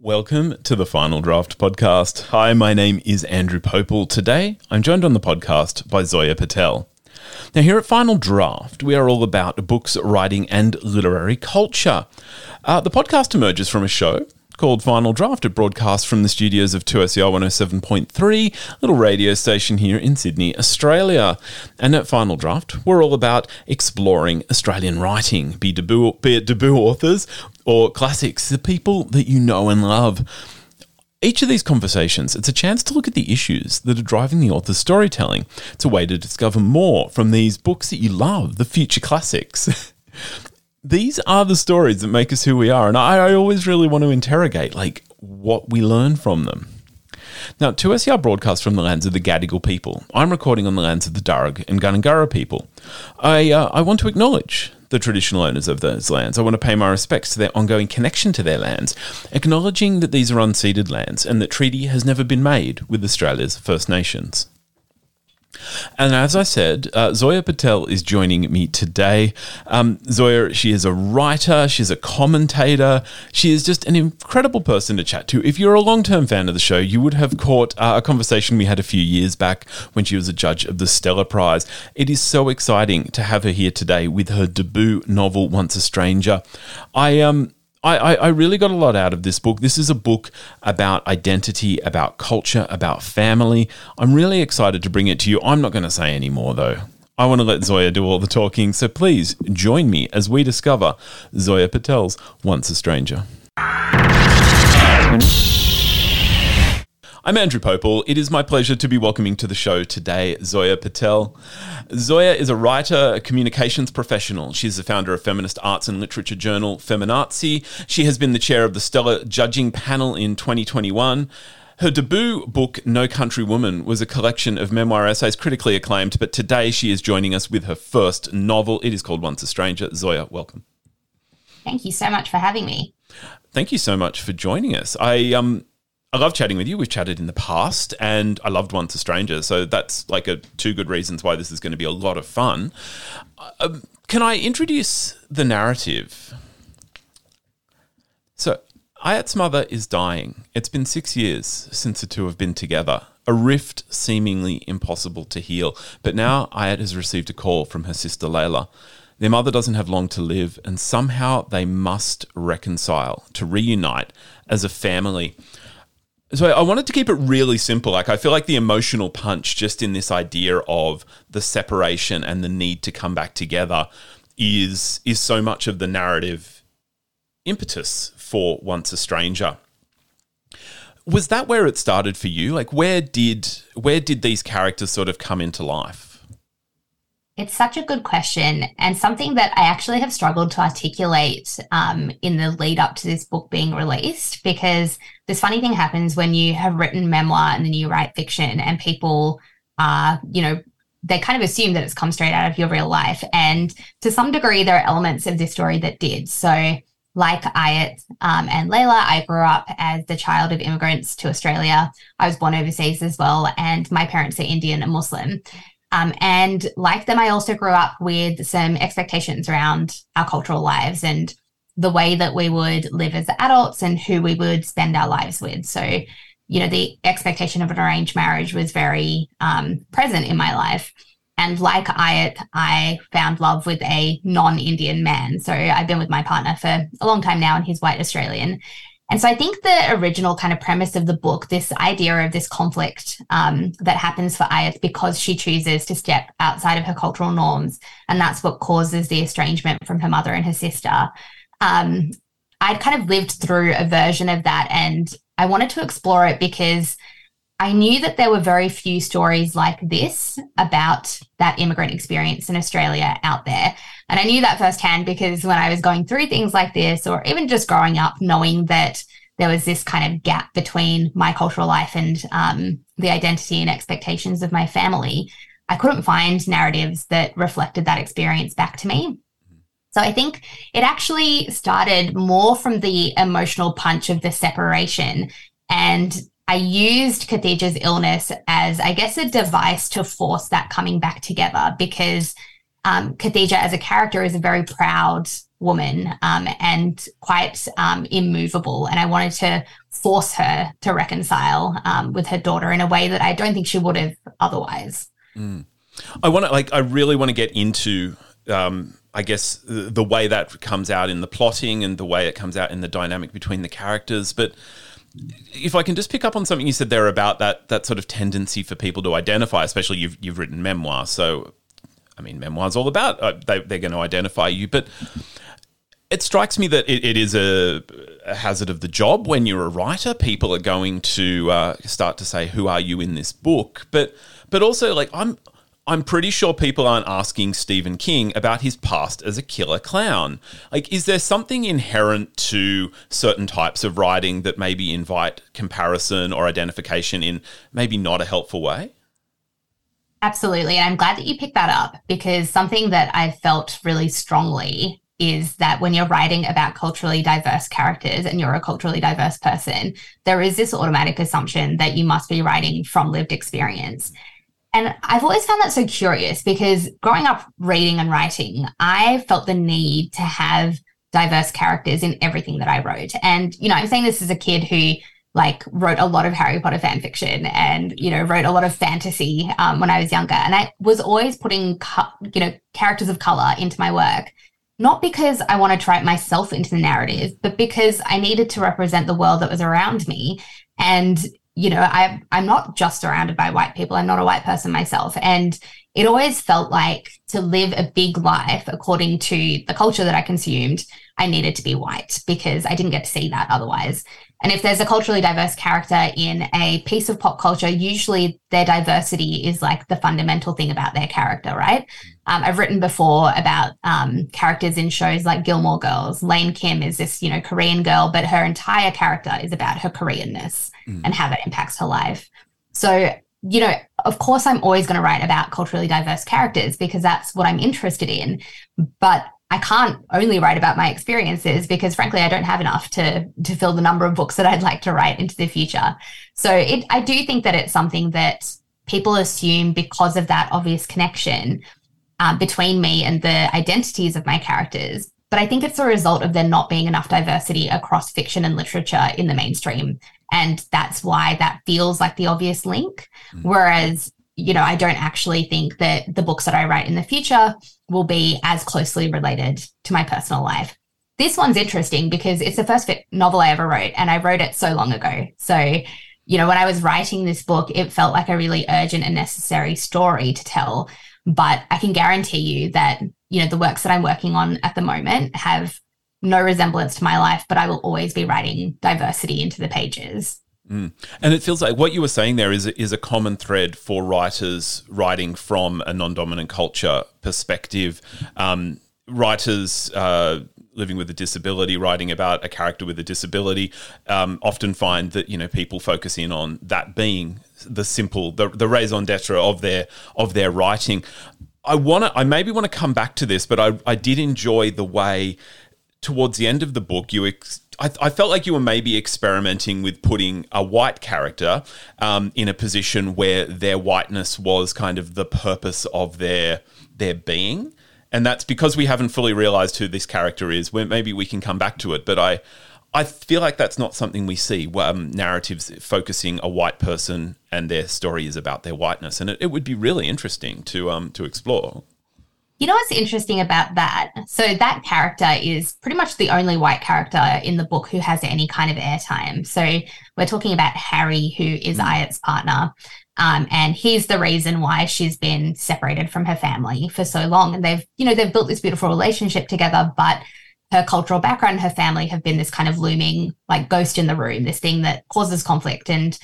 Welcome to the Final Draft podcast. Hi, my name is Andrew Pople. Today, I'm joined on the podcast by Zoya Patel. Now, here at Final Draft, we are all about books, writing, and literary culture. Uh, the podcast emerges from a show called Final Draft. It broadcasts from the studios of 2SER 107.3, little radio station here in Sydney, Australia. And at Final Draft, we're all about exploring Australian writing, be, be it debut authors or classics, the people that you know and love. Each of these conversations, it's a chance to look at the issues that are driving the author's storytelling. It's a way to discover more from these books that you love, the future classics. these are the stories that make us who we are. And I, I always really want to interrogate like what we learn from them. Now, 2SER broadcasts from the lands of the Gadigal people. I'm recording on the lands of the Darug and Gundungurra people. I, uh, I want to acknowledge the traditional owners of those lands. I want to pay my respects to their ongoing connection to their lands, acknowledging that these are unceded lands and that treaty has never been made with Australia's First Nations. And as I said, uh, Zoya Patel is joining me today. Um, Zoya, she is a writer, she's a commentator, she is just an incredible person to chat to. If you're a long term fan of the show, you would have caught uh, a conversation we had a few years back when she was a judge of the Stella Prize. It is so exciting to have her here today with her debut novel, Once a Stranger. I um I, I, really got a lot out of this book. This is a book about identity, about culture, about family. I'm really excited to bring it to you. I'm not going to say any more, though. I want to let Zoya do all the talking, so please join me as we discover Zoya Patel's Once a Stranger. I'm Andrew Pople. It is my pleasure to be welcoming to the show today Zoya Patel. Zoya is a writer, a communications professional. She's the founder of feminist arts and literature journal Feminartsy. She has been the chair of the Stella judging panel in 2021. Her debut book, No Country Woman, was a collection of memoir essays critically acclaimed, but today she is joining us with her first novel. It is called Once a Stranger. Zoya, welcome. Thank you so much for having me. Thank you so much for joining us. I um I love chatting with you. We've chatted in the past, and I loved Once a Stranger. So that's like a two good reasons why this is going to be a lot of fun. Um, can I introduce the narrative? So, Ayat's mother is dying. It's been six years since the two have been together. A rift seemingly impossible to heal. But now Ayat has received a call from her sister Laila. Their mother doesn't have long to live, and somehow they must reconcile to reunite as a family. So I wanted to keep it really simple. Like I feel like the emotional punch just in this idea of the separation and the need to come back together is is so much of the narrative impetus for Once a Stranger. Was that where it started for you? Like where did where did these characters sort of come into life? It's such a good question, and something that I actually have struggled to articulate um, in the lead up to this book being released. Because this funny thing happens when you have written memoir and then you write fiction, and people are, you know, they kind of assume that it's come straight out of your real life. And to some degree, there are elements of this story that did. So, like Ayat um, and Laila, I grew up as the child of immigrants to Australia. I was born overseas as well, and my parents are Indian and Muslim. Um, and like them, I also grew up with some expectations around our cultural lives and the way that we would live as adults and who we would spend our lives with. So, you know, the expectation of an arranged marriage was very um, present in my life. And like Ayat, I found love with a non Indian man. So I've been with my partner for a long time now, and he's white Australian. And so I think the original kind of premise of the book, this idea of this conflict um, that happens for Ayat because she chooses to step outside of her cultural norms, and that's what causes the estrangement from her mother and her sister. Um, I'd kind of lived through a version of that, and I wanted to explore it because I knew that there were very few stories like this about that immigrant experience in Australia out there. And I knew that firsthand because when I was going through things like this, or even just growing up, knowing that there was this kind of gap between my cultural life and um, the identity and expectations of my family, I couldn't find narratives that reflected that experience back to me. So I think it actually started more from the emotional punch of the separation and I used Khadija's illness as, I guess, a device to force that coming back together because um, as a character is a very proud woman um, and quite um, immovable. And I wanted to force her to reconcile um, with her daughter in a way that I don't think she would have otherwise. Mm. I want to, like, I really want to get into. Um, I guess the, the way that comes out in the plotting and the way it comes out in the dynamic between the characters, but if I can just pick up on something you said there about that that sort of tendency for people to identify, especially you've you've written memoir, so I mean, memoir's all about uh, they, they're going to identify you, but it strikes me that it, it is a, a, hazard of the job when you're a writer. People are going to uh, start to say, "Who are you in this book?" But but also, like I'm. I'm pretty sure people aren't asking Stephen King about his past as a killer clown. Like, is there something inherent to certain types of writing that maybe invite comparison or identification in maybe not a helpful way? Absolutely. And I'm glad that you picked that up because something that I felt really strongly is that when you're writing about culturally diverse characters and you're a culturally diverse person, there is this automatic assumption that you must be writing from lived experience. And I've always found that so curious because growing up reading and writing, I felt the need to have diverse characters in everything that I wrote. And, you know, I'm saying this as a kid who like wrote a lot of Harry Potter fan fiction and you know wrote a lot of fantasy um, when I was younger, and I was always putting you know characters of color into my work, not because I wanted to write myself into the narrative, but because I needed to represent the world that was around me. And you know, I I'm not just surrounded by white people. I'm not a white person myself, and it always felt like to live a big life according to the culture that I consumed, I needed to be white because I didn't get to see that otherwise. And if there's a culturally diverse character in a piece of pop culture, usually their diversity is like the fundamental thing about their character, right? Um, I've written before about um, characters in shows like Gilmore Girls. Lane Kim is this, you know, Korean girl, but her entire character is about her Koreanness mm. and how that impacts her life. So, you know, of course, I'm always going to write about culturally diverse characters because that's what I'm interested in. But I can't only write about my experiences because frankly I don't have enough to to fill the number of books that I'd like to write into the future. So it, I do think that it's something that people assume because of that obvious connection uh, between me and the identities of my characters. But I think it's a result of there not being enough diversity across fiction and literature in the mainstream. And that's why that feels like the obvious link. Mm-hmm. Whereas you know, I don't actually think that the books that I write in the future will be as closely related to my personal life. This one's interesting because it's the first novel I ever wrote, and I wrote it so long ago. So, you know, when I was writing this book, it felt like a really urgent and necessary story to tell. But I can guarantee you that, you know, the works that I'm working on at the moment have no resemblance to my life, but I will always be writing diversity into the pages. Mm. And it feels like what you were saying there is is a common thread for writers writing from a non-dominant culture perspective. Um, writers uh, living with a disability, writing about a character with a disability, um, often find that you know people focus in on that being the simple, the, the raison d'être of their of their writing. I want to, I maybe want to come back to this, but I, I did enjoy the way towards the end of the book you ex- I, I, felt like you were maybe experimenting with putting a white character um, in a position where their whiteness was kind of the purpose of their their being, and that's because we haven't fully realized who this character is. Where maybe we can come back to it, but I I feel like that's not something we see. Um, narratives focusing a white person and their story is about their whiteness, and it, it would be really interesting to um to explore. You know what's interesting about that? So that character is pretty much the only white character in the book who has any kind of airtime. So we're talking about Harry, who is mm. Ayat's partner. Um, and he's the reason why she's been separated from her family for so long. And they've, you know, they've built this beautiful relationship together, but her cultural background, her family have been this kind of looming like ghost in the room, this thing that causes conflict and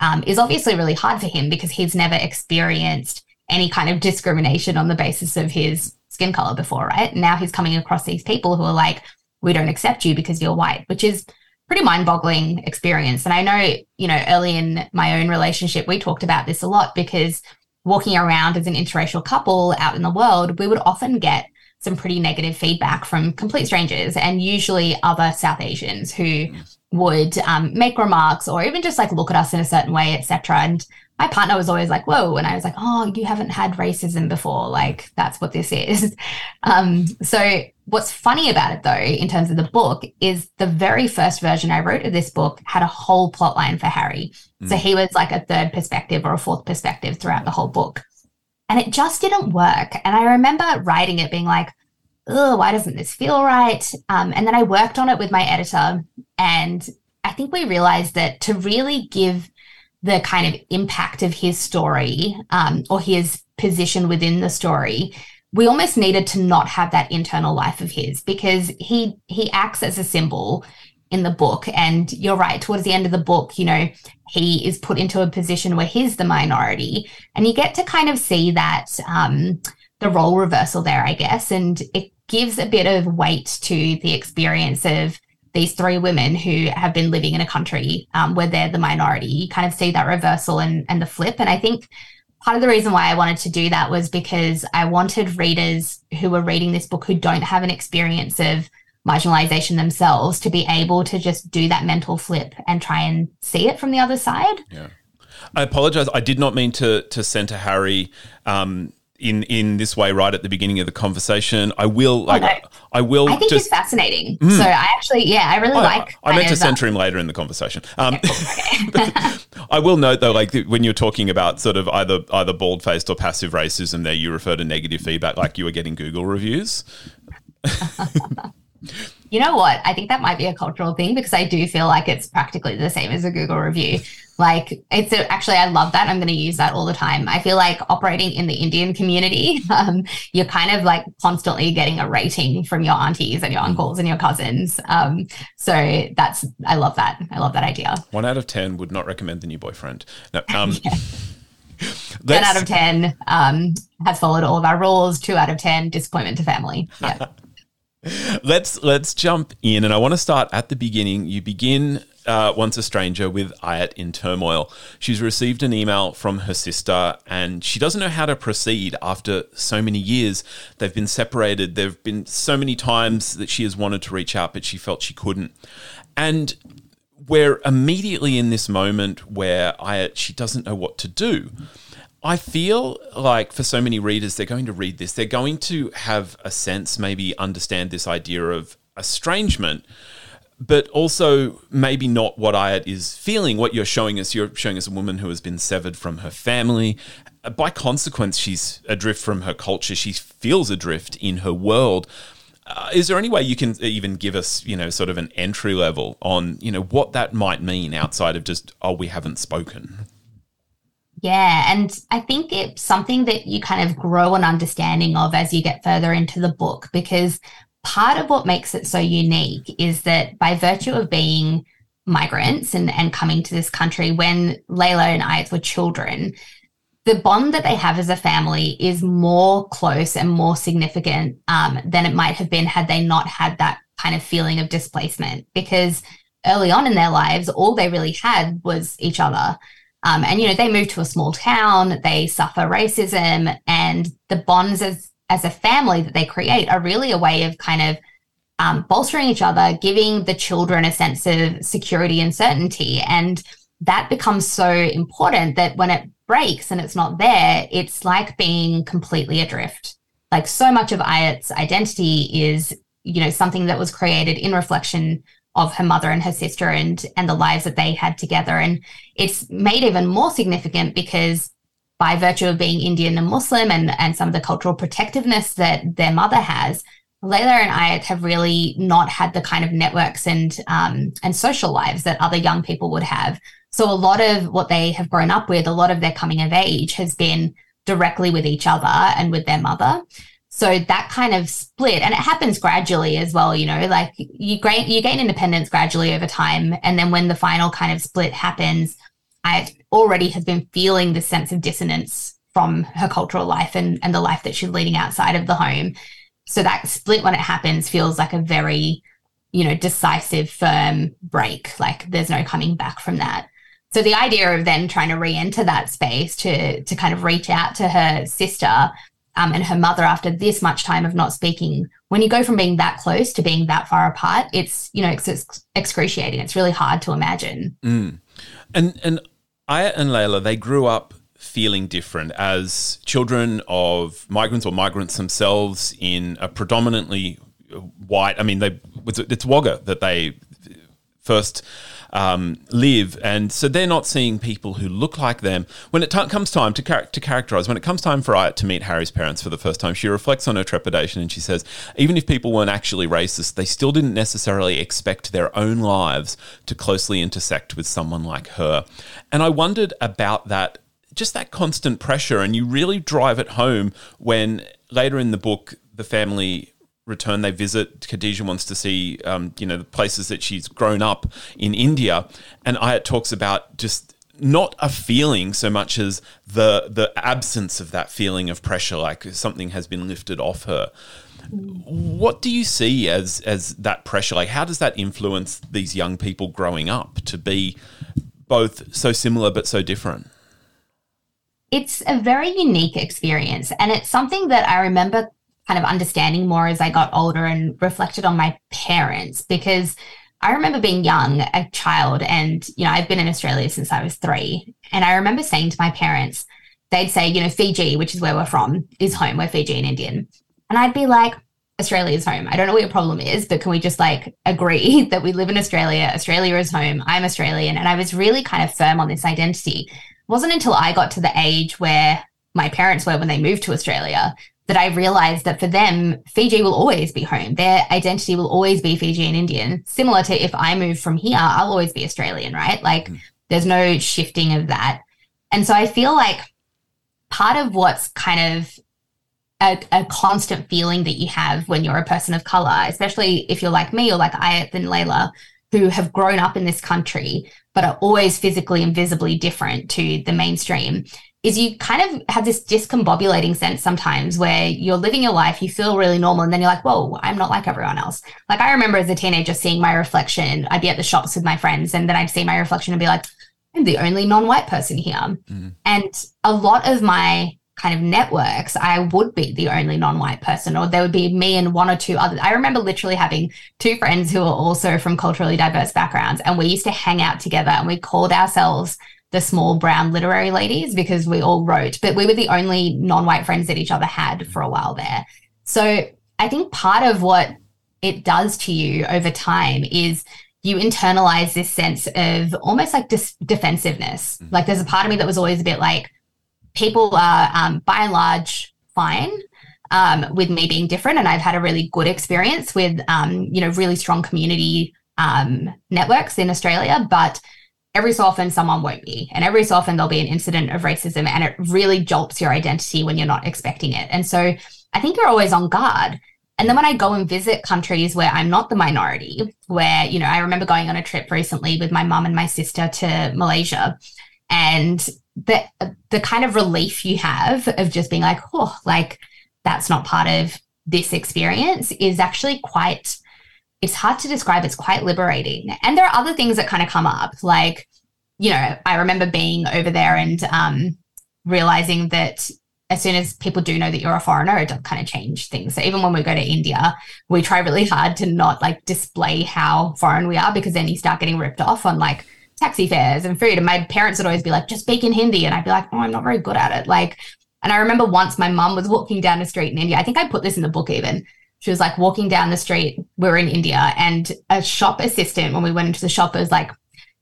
um, is obviously really hard for him because he's never experienced any kind of discrimination on the basis of his skin color before, right? Now he's coming across these people who are like, we don't accept you because you're white, which is pretty mind-boggling experience. And I know, you know, early in my own relationship, we talked about this a lot because walking around as an interracial couple out in the world, we would often get some pretty negative feedback from complete strangers and usually other South Asians who would um, make remarks or even just like look at us in a certain way, etc. And my partner was always like, whoa. And I was like, oh, you haven't had racism before. Like, that's what this is. Um, so, what's funny about it, though, in terms of the book, is the very first version I wrote of this book had a whole plot line for Harry. Mm. So, he was like a third perspective or a fourth perspective throughout the whole book. And it just didn't work. And I remember writing it being like, oh, why doesn't this feel right? Um, and then I worked on it with my editor. And I think we realized that to really give the kind of impact of his story um, or his position within the story we almost needed to not have that internal life of his because he he acts as a symbol in the book. And you're right towards the end of the book you know he is put into a position where he's the minority. And you get to kind of see that um, the role reversal there i guess. And it gives a bit of weight to the experience of these three women who have been living in a country um, where they're the minority. You kind of see that reversal and, and the flip. And I think part of the reason why I wanted to do that was because I wanted readers who were reading this book who don't have an experience of marginalization themselves to be able to just do that mental flip and try and see it from the other side. Yeah. I apologize. I did not mean to to center Harry um, in in this way right at the beginning of the conversation. I will like. I will. I think just, he's fascinating. Mm. So I actually, yeah, I really I, like. I meant to center him later in the conversation. Um, okay. I will note though, like when you're talking about sort of either either bald faced or passive racism, there you refer to negative feedback, like you were getting Google reviews. you know what? I think that might be a cultural thing because I do feel like it's practically the same as a Google review. Like it's a, actually, I love that. I'm going to use that all the time. I feel like operating in the Indian community, um, you're kind of like constantly getting a rating from your aunties and your mm. uncles and your cousins. Um, so that's, I love that. I love that idea. One out of 10 would not recommend the new boyfriend. No, um, 10 out of 10 um, has followed all of our rules. Two out of 10, disappointment to family. Yeah. let's let's jump in, and I want to start at the beginning. You begin uh, once a stranger with Ayat in turmoil. She's received an email from her sister, and she doesn't know how to proceed after so many years. They've been separated. There have been so many times that she has wanted to reach out, but she felt she couldn't. And we're immediately in this moment where Ayat she doesn't know what to do. I feel like for so many readers, they're going to read this, they're going to have a sense, maybe understand this idea of estrangement, but also maybe not what Ayat is feeling. What you're showing us, you're showing us a woman who has been severed from her family. By consequence, she's adrift from her culture. She feels adrift in her world. Uh, is there any way you can even give us, you know, sort of an entry level on, you know, what that might mean outside of just, oh, we haven't spoken? Yeah. And I think it's something that you kind of grow an understanding of as you get further into the book, because part of what makes it so unique is that by virtue of being migrants and, and coming to this country, when Laila and Ayat were children, the bond that they have as a family is more close and more significant um, than it might have been had they not had that kind of feeling of displacement. Because early on in their lives, all they really had was each other. Um, and you know, they move to a small town, they suffer racism, and the bonds as as a family that they create are really a way of kind of um, bolstering each other, giving the children a sense of security and certainty. And that becomes so important that when it breaks and it's not there, it's like being completely adrift. Like so much of Ayat's identity is, you know, something that was created in reflection of her mother and her sister and and the lives that they had together and it's made even more significant because by virtue of being Indian and Muslim and and some of the cultural protectiveness that their mother has Laila and Ayat have really not had the kind of networks and um, and social lives that other young people would have. So a lot of what they have grown up with, a lot of their coming of age, has been directly with each other and with their mother. So that kind of split, and it happens gradually as well. You know, like you gain you gain independence gradually over time, and then when the final kind of split happens, I already have been feeling the sense of dissonance from her cultural life and and the life that she's leading outside of the home. So that split when it happens feels like a very, you know, decisive, firm break. Like there's no coming back from that. So the idea of then trying to re-enter that space to to kind of reach out to her sister um, and her mother after this much time of not speaking when you go from being that close to being that far apart it's you know it's, excruciating it's really hard to imagine mm. and and Ayat and Laila, they grew up feeling different as children of migrants or migrants themselves in a predominantly white. I mean, they it's Wagga that they first um, live, and so they're not seeing people who look like them. When it t- comes time to, char- to characterize, when it comes time for Ayat to meet Harry's parents for the first time, she reflects on her trepidation and she says, even if people weren't actually racist, they still didn't necessarily expect their own lives to closely intersect with someone like her. And I wondered about that just that constant pressure, and you really drive it home when later in the book the family return they visit khadija wants to see um, you know the places that she's grown up in india. And ayat talks about just not a feeling so much as the the absence of that feeling of pressure like something has been lifted off her. What do you see as as that pressure? Like how does that influence these young people growing up to be both so similar but so different? It's a very unique experience. And it's something that i remember kind of understanding more as I got older and reflected on my parents because I remember being young, a child, and you know, I've been in Australia since I was three. And I remember saying to my parents, they'd say, you know, Fiji, which is where we're from, is home. We're Fijian Indian. And I'd be like, Australia is home. I don't know what your problem is, but can we just like agree that we live in Australia? Australia is home. I'm Australian. And I was really kind of firm on this identity. It wasn't until I got to the age where my parents were when they moved to Australia that I realized that for them, Fiji will always be home. Their identity will always be Fijian Indian. Similar to if I move from here, I'll always be Australian, right? Like mm. there's no shifting of that. And so I feel like part of what's kind of a, a, constant feeling that you have when you're a person of color, especially if you're like me or like Ayat and Laila, who have grown up in this country, but are always physically and visibly different to the mainstream, is you kind of have this discombobulating sense sometimes where you're living your life, you feel really normal, and then you're like, whoa, I'm not like everyone else. Like I remember as a teenager seeing my reflection. I'd be at the shops with my friends, and then I'd see my reflection and be like, I'm the only non-white person here. Mm-hmm. And a lot of my kind of networks, I would be the only non-white person, or there would be me and one or two others. I remember literally having two friends who were also from culturally diverse backgrounds, and we used to hang out together and we called ourselves the small brown literary ladies because we all wrote, but we were the only non white friends that each other had for a while there. So I think part of what it does to you over time is you internalize this sense of almost like dis- defensiveness. Mm-hmm. Like there's a part of me that was always a bit like, people are um, by and large fine um, with me being different. And I've had a really good experience with, um, you know, really strong community um, networks in Australia. But every so often someone won't be. And every so often there'll be an incident of racism and it really jolts your identity when you're not expecting it. And so I think you're always on guard. And then when I go and visit countries where I'm not the minority, where, you know, I remember going on a trip recently with my mum and my sister to Malaysia and the the kind of relief you have of just being like, oh, like that's not part of this experience is actually quite it's hard to describe. It's quite liberating. And there are other things that kind of come up. Like, you know, I remember being over there and um, realizing that as soon as people do know that you're a foreigner, it does kind of change things. So even when we go to India, we try really hard to not like display how foreign we are because then you start getting ripped off on like taxi fares and food. And my parents would always be like, just speak in Hindi. And I'd be like, oh, I'm not very good at it. Like, and I remember once my mum was walking down the street in India. I think I put this in the book even she was like walking down the street. We are in India, and a shop assistant, when we went into the shop, was like,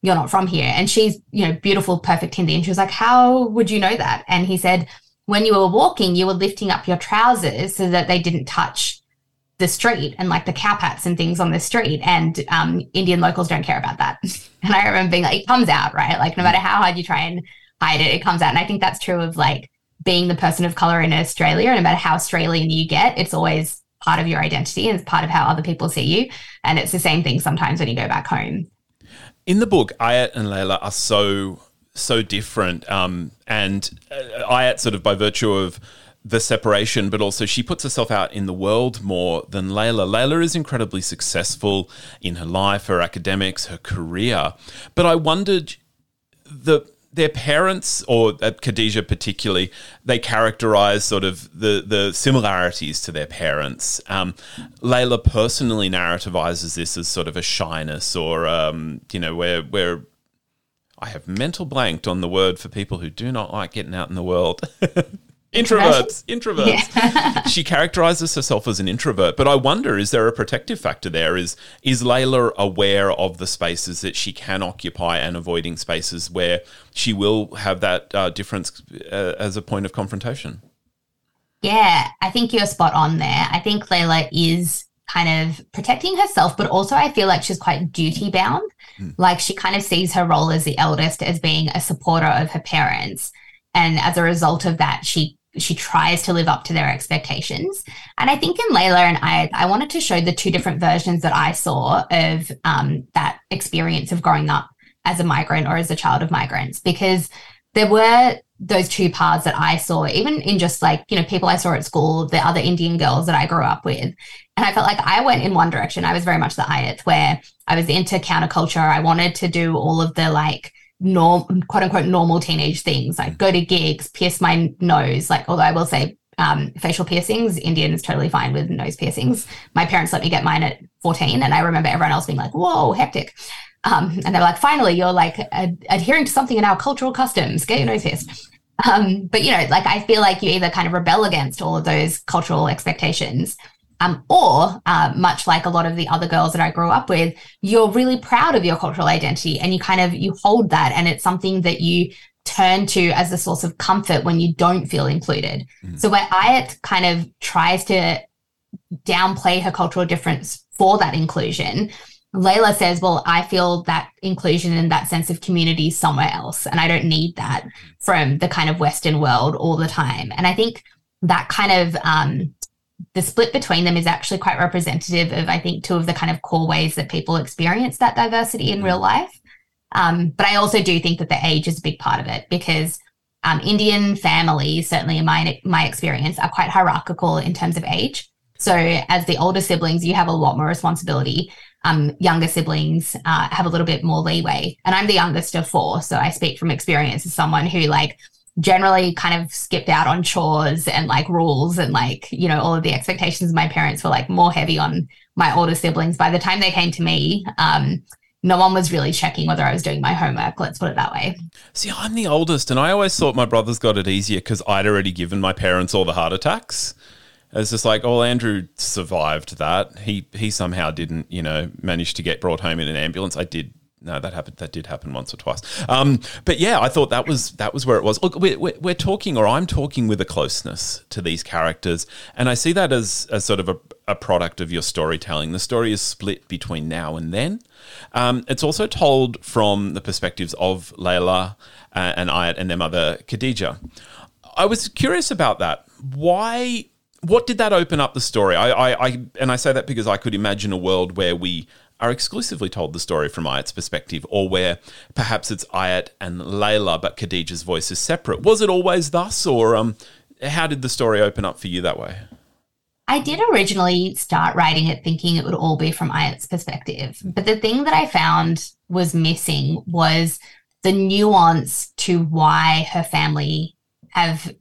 You're not from here. And she's, you know, beautiful, perfect Hindi. And she was like, How would you know that? And he said, When you were walking, you were lifting up your trousers so that they didn't touch the street and like the cowpats and things on the street. And um, Indian locals don't care about that. and I remember being like, It comes out, right? Like, no matter how hard you try and hide it, it comes out. And I think that's true of like being the person of color in Australia. No matter how Australian you get, it's always part of your identity and it's part of how other people see you. And it's the same thing sometimes when you go back home. In the book, Ayat and Laila are so so different, um, and uh, Ayat sort of by virtue of the separation, but also she puts herself out in the world more than Laila. Laila is incredibly successful in her life, her academics, her career. But I wondered the their parents, or at Khadija particularly, they characterize sort of the, the similarities to their parents. Um, Laila personally narrativizes this as sort of a shyness, or um, you know, where where I have mental blanked on the word for people who do not like getting out in the world. Introverts, introverts. Yeah. she characterizes herself as an introvert, but I wonder is there a protective factor there? Is is Laila aware of the spaces that she can occupy and avoiding spaces where she will have that uh, difference uh, as a point of confrontation? Yeah, I think you're spot on there. I think Laila is kind of protecting herself, but also I feel like she's quite duty bound. Mm. Like she kind of sees her role as the eldest as being a supporter of her parents. And as a result of that, she she tries to live up to their expectations. And I think in Laila and Ayat, I wanted to show the two different versions that I saw of um, that experience of growing up as a migrant or as a child of migrants, because there were those two paths that I saw, even in just like, you know, people I saw at school, the other Indian girls that I grew up with. And I felt like I went in one direction. I was very much the Ayat, where I was into counterculture. I wanted to do all of the like, norm quote unquote normal teenage things like go to gigs pierce my nose like although i will say um, facial piercings indians totally fine with nose piercings. My parents let me get mine at 14 and i remember everyone else being like whoa hectic. Um, and they're like finally you're like ad- adhering to something in our cultural customs. Get your nose pierced. Um, but you know like i feel like you either kind of rebel against all of those cultural expectations um, or uh, much like a lot of the other girls that I grew up with, you're really proud of your cultural identity and you kind of you hold that and it's something that you turn to as a source of comfort when you don't feel included. Mm. So where Ayat kind of tries to downplay her cultural difference for that inclusion, Laila says, Well, I feel that inclusion and that sense of community somewhere else. And I don't need that from the kind of Western world all the time. And I think that kind of um, the split between them is actually quite representative of, I think, two of the kind of core ways that people experience that diversity in real life. Um, but I also do think that the age is a big part of it because um, Indian families, certainly in my my experience, are quite hierarchical in terms of age. So as the older siblings, you have a lot more responsibility. Um, younger siblings uh, have a little bit more leeway, and I'm the youngest of four, so I speak from experience as someone who like generally kind of skipped out on chores and like rules and like, you know, all of the expectations my parents were like more heavy on my older siblings. By the time they came to me, um, no one was really checking whether I was doing my homework. Let's put it that way. See, I'm the oldest, and I always thought my brothers got it easier because I'd already given my parents all the heart attacks. It's just like, oh, Andrew survived that. He he somehow didn't, you know, manage to get brought home in an ambulance. I did no, that happened. That did happen once or twice. Um, but yeah, I thought that was that was where it was. Look, we're, we're, talking, or I'm talking with a closeness to these characters, and I see that as, as sort of a, a product of your storytelling. The story is split between now and then. Um, it's also told from the perspectives of Laila uh, and Ayat and their mother Khadija. I was curious about that. Why? What did that open up the story? I, I, I and I say that because I could imagine a world where we are exclusively told the story from Ayat's perspective, or where perhaps it's Ayat and Laila, but Khadija's voice is separate. Was it always thus, or um, how did the story open up for you that way? I did originally start writing it thinking it would all be from Ayat's perspective. But the thing that I found was missing was the nuance to why her family have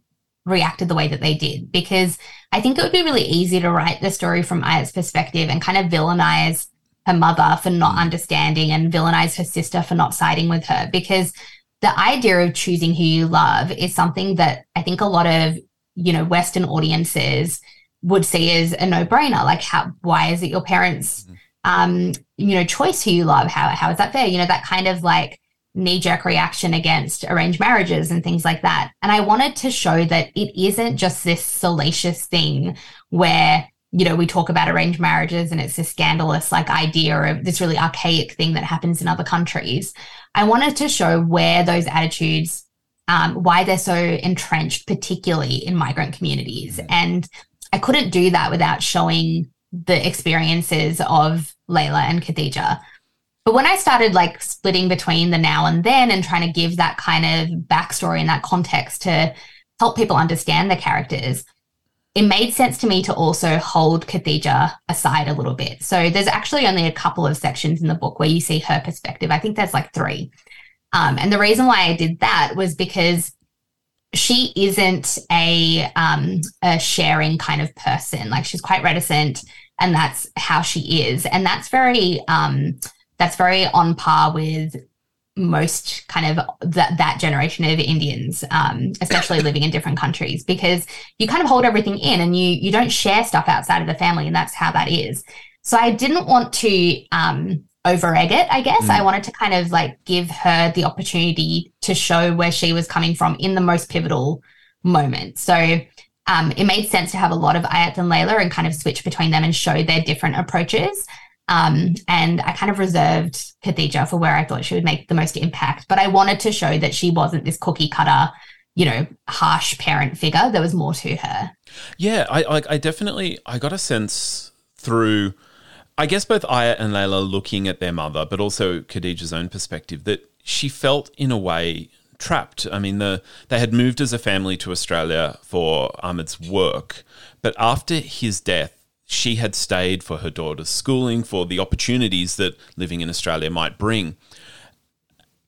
reacted the way that they did. Because I think it would be really easy to write the story from Ayat's perspective and kind of villainize her mother for not mm. understanding and villainize her sister for not siding with her because the idea of choosing who you love is something that I think a lot of, you know, Western audiences would see as a no-brainer. Like how why is it your parents mm-hmm. um, you know, choice who you love? How how is that fair? You know, that kind of like knee-jerk reaction against arranged marriages and things like that. And I wanted to show that it isn't just this salacious thing where you know, we talk about arranged marriages and it's this scandalous like idea of this really archaic thing that happens in other countries. I wanted to show where those attitudes, um, why they're so entrenched, particularly in migrant communities. Mm. And I couldn't do that without showing the experiences of Laila and Khadija. But when I started like splitting between the now and then and trying to give that kind of backstory and that context to help people understand the characters, it made sense to me to also hold Khadija aside a little bit. So there's actually only a couple of sections in the book where you see her perspective. I think there's like three. Um, and the reason why I did that was because she isn't a um, a sharing kind of person. Like she's quite reticent, and that's how she is. And that's very um, that's very on par with most kind of that that generation of Indians, um, especially living in different countries, because you kind of hold everything in and you you don't share stuff outside of the family, and that's how that is. So I didn't want to um, over egg it. I guess mm. I wanted to kind of like give her the opportunity to show where she was coming from in the most pivotal moment. So um, it made sense to have a lot of Ayat and Laila and kind of switch between them and show their different approaches. Um, and I kind of reserved Khadija for where I thought she would make the most impact. But I wanted to show that she wasn't this cookie cutter, you know, harsh parent figure. There was more to her. Yeah, I, I, I definitely I got a sense through, I guess both Ayat and Laila looking at their mother, but also Khadija's own perspective that she felt in a way trapped. I mean, the they had moved as a family to Australia for Ahmed's work, but after his death she had stayed for her daughter's schooling, for the opportunities that living in Australia might bring.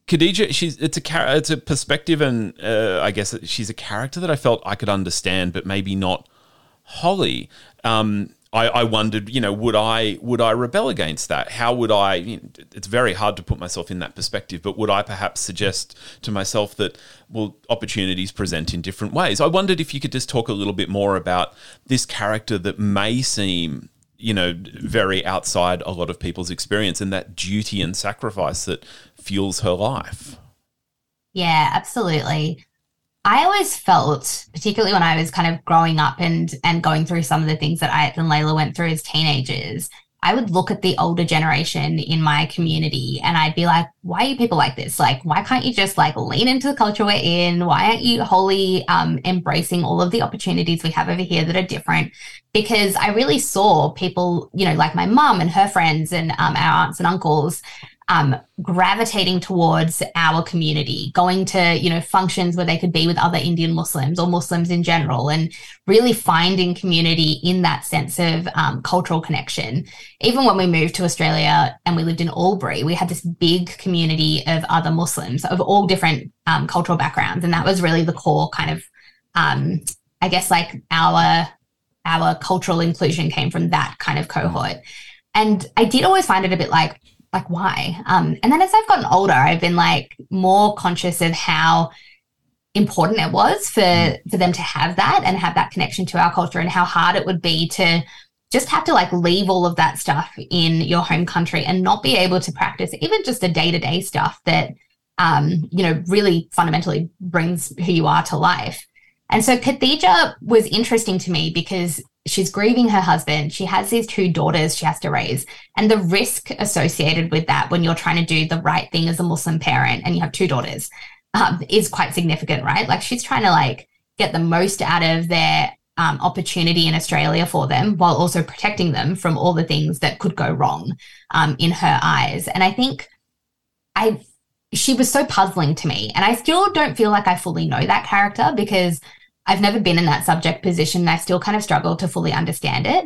Khadija, she's it's a it's a perspective, and uh, I guess she's a character that I felt I could understand, but maybe not wholly. Um, I, I, wondered, you know, would I would I rebel against that? How would I? You know, it's very hard to put myself in that perspective, but would I perhaps suggest to myself that well, opportunities present in different ways? I wondered if you could just talk a little bit more about this character that may seem, you know, very outside a lot of people's experience, and that duty and sacrifice that fuels her life. Yeah, absolutely. I always felt, particularly when I was kind of growing up and and going through some of the things that Ayat and Layla went through as teenagers, I would look at the older generation in my community and I'd be like, why are you people like this? Like, why can't you just like lean into the culture we're in? Why aren't you wholly um, embracing all of the opportunities we have over here that are different? Because I really saw people, you know, like my mum and her friends and um, our aunts and uncles um, gravitating towards our community, going to, you know, functions where they could be with other Indian Muslims or Muslims in general, and really finding community in that sense of um, cultural connection. Even when we moved to Australia and we lived in Albury, we had this big community of other Muslims of all different um, cultural backgrounds. And that was really the core kind of, um, I guess, like our our cultural inclusion came from that kind of cohort. And I did always find it a bit like, like why? Um, and then as i've gotten older i've been like more conscious of how important it was for for them to have that and have that connection to our culture and how hard it would be to just have to like leave all of that stuff in your home country and not be able to practice even just the day-to-day stuff that um, you know really fundamentally brings who you are to life. And so Khadija was interesting to me because she's grieving her husband. She has these two daughters she has to raise. And the risk associated with that when you're trying to do the right thing as a Muslim parent and you have two daughters um, is quite significant, right? Like she's trying to like get the most out of their um, opportunity in Australia for them while also protecting them from all the things that could go wrong um, in her eyes. And I think I she was so puzzling to me. And I still don't feel like I fully know that character because I've never been in that subject position and I still kind of struggle to fully understand it.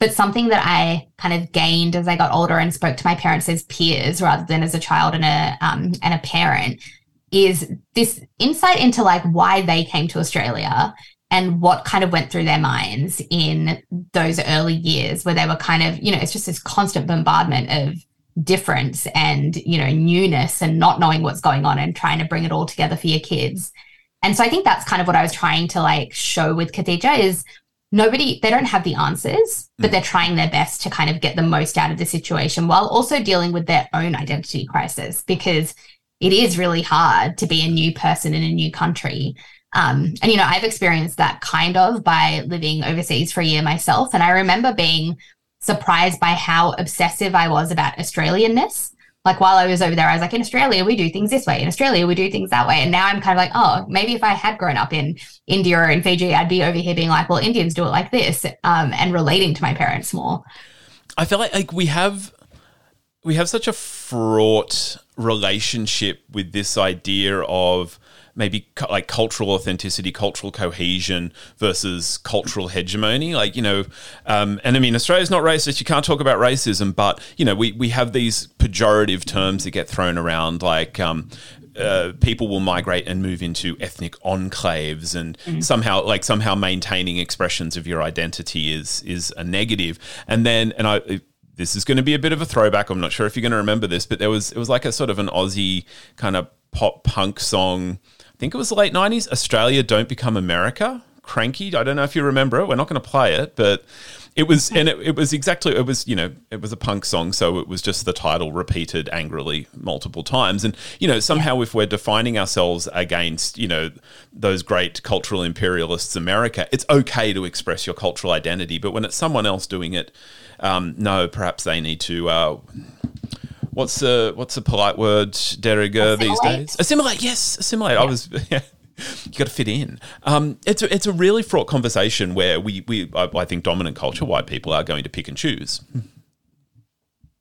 But something that I kind of gained as I got older and spoke to my parents as peers rather than as a child and a um, and a parent is this insight into like why they came to Australia and what kind of went through their minds in those early years where they were kind of, you know, it's just this constant bombardment of difference and, you know, newness and not knowing what's going on and trying to bring it all together for your kids. And so I think that's kind of what I was trying to like show with Khadija is nobody, they don't have the answers, but mm. they're trying their best to kind of get the most out of the situation while also dealing with their own identity crisis because it is really hard to be a new person in a new country. Um, and, you know, I've experienced that kind of by living overseas for a year myself. And I remember being surprised by how obsessive I was about Australianness like while I was over there, I was like, in Australia, we do things this way. In Australia, we do things that way. And now I'm kind of like, oh, maybe if I had grown up in India or in Fiji, I'd be over here being like, well, Indians do it like this, um, and relating to my parents more. I feel like like we have we have such a fraught relationship with this idea of maybe like cultural authenticity, cultural cohesion versus cultural hegemony. Like, you know, um, and I mean, Australia's not racist. You can't talk about racism, but, you know, we, we have these pejorative terms that get thrown around like, um, uh, people will migrate and move into ethnic enclaves and mm. somehow like somehow maintaining expressions of your identity is is a negative. negative and then and I this is going to be a bit of a throwback. I'm not sure if you're going to remember this, but there was it was like a sort of an Aussie kind of pop punk song. I think it was the late 90s. Australia Don't Become America. Cranky. I don't know if you remember it. We're not going to play it, but it was, and it, it was exactly, it was, you know, it was a punk song. So it was just the title repeated angrily multiple times. And, you know, somehow if we're defining ourselves against, you know, those great cultural imperialists, America, it's okay to express your cultural identity. But when it's someone else doing it, um, no, perhaps they need to, uh, what's the what's the polite word, de these days? Assimilate. Yes, assimilate. Yeah. I was. Yeah you got to fit in. Um, it's a, it's a really fraught conversation where we we I, I think dominant culture white people are going to pick and choose.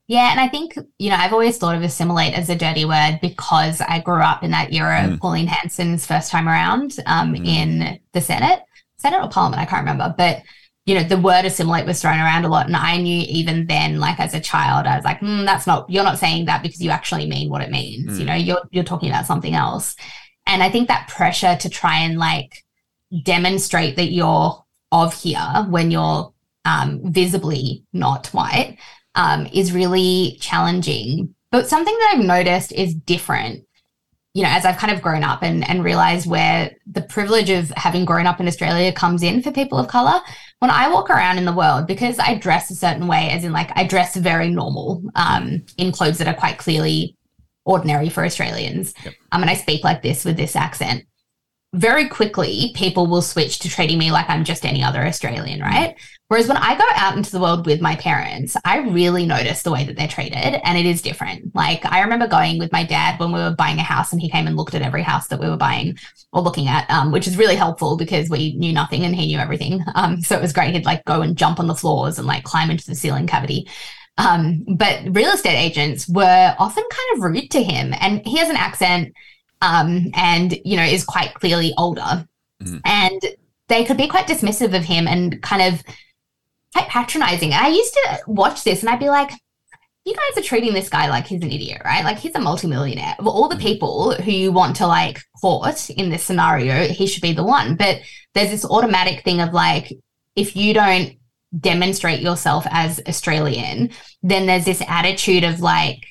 Yeah, and I think, you know, I've always thought of assimilate as a dirty word because I grew up in that era mm. of Pauline Hanson's first time around um, mm. in the Senate, Senate or Parliament, I can't remember. But, you know, the word assimilate was thrown around a lot. And I knew even then, like as a child, I was like, mm, that's not, you're not saying that because you actually mean what it means. Mm. You know, you're, you're talking about something else. And I think that pressure to try and like demonstrate that you're of here when you're um, visibly not white um, is really challenging. But something that I've noticed is different, you know, as I've kind of grown up and, and realized where the privilege of having grown up in Australia comes in for people of color. When I walk around in the world, because I dress a certain way, as in like I dress very normal um, in clothes that are quite clearly ordinary for Australians. Yep. Um, and I speak like this with this accent. Very quickly, people will switch to treating me like I'm just any other Australian, right? Whereas when I go out into the world with my parents, I really notice the way that they're treated and it is different. Like I remember going with my dad when we were buying a house and he came and looked at every house that we were buying or looking at, um, which is really helpful because we knew nothing and he knew everything. Um, so it was great. He'd like go and jump on the floors and like climb into the ceiling cavity. Um, but real estate agents were often kind of rude to him, and he has an accent, um, and you know is quite clearly older, mm. and they could be quite dismissive of him and kind of quite patronizing. And I used to watch this, and I'd be like, you guys are treating this guy like he's an idiot, right? Like he's a multimillionaire. Of all the mm. people who you want to like court in this scenario, he should be the one. But there's this automatic thing of like, if you don't demonstrate yourself as Australian, then there's this attitude of like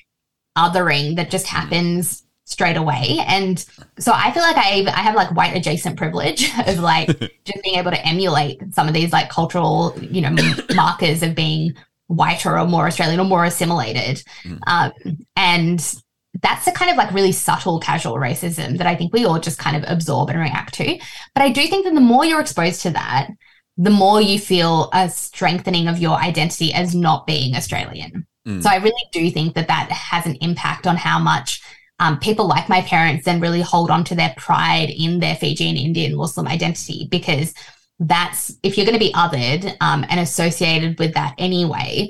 othering that just happens straight away. And so I feel like I I have like white adjacent privilege of like just being able to emulate some of these like cultural, you know, markers of being whiter or more Australian or more assimilated. Mm. Um, and that's the kind of like really subtle casual racism that I think we all just kind of absorb and react to. But I do think that the more you're exposed to that, the more you feel a strengthening of your identity as not being Australian. Mm. So I really do think that that has an impact on how much um, people like my parents then really hold on to their pride in their Fijian Indian Muslim identity because that's if you're going to be othered um, and associated with that anyway,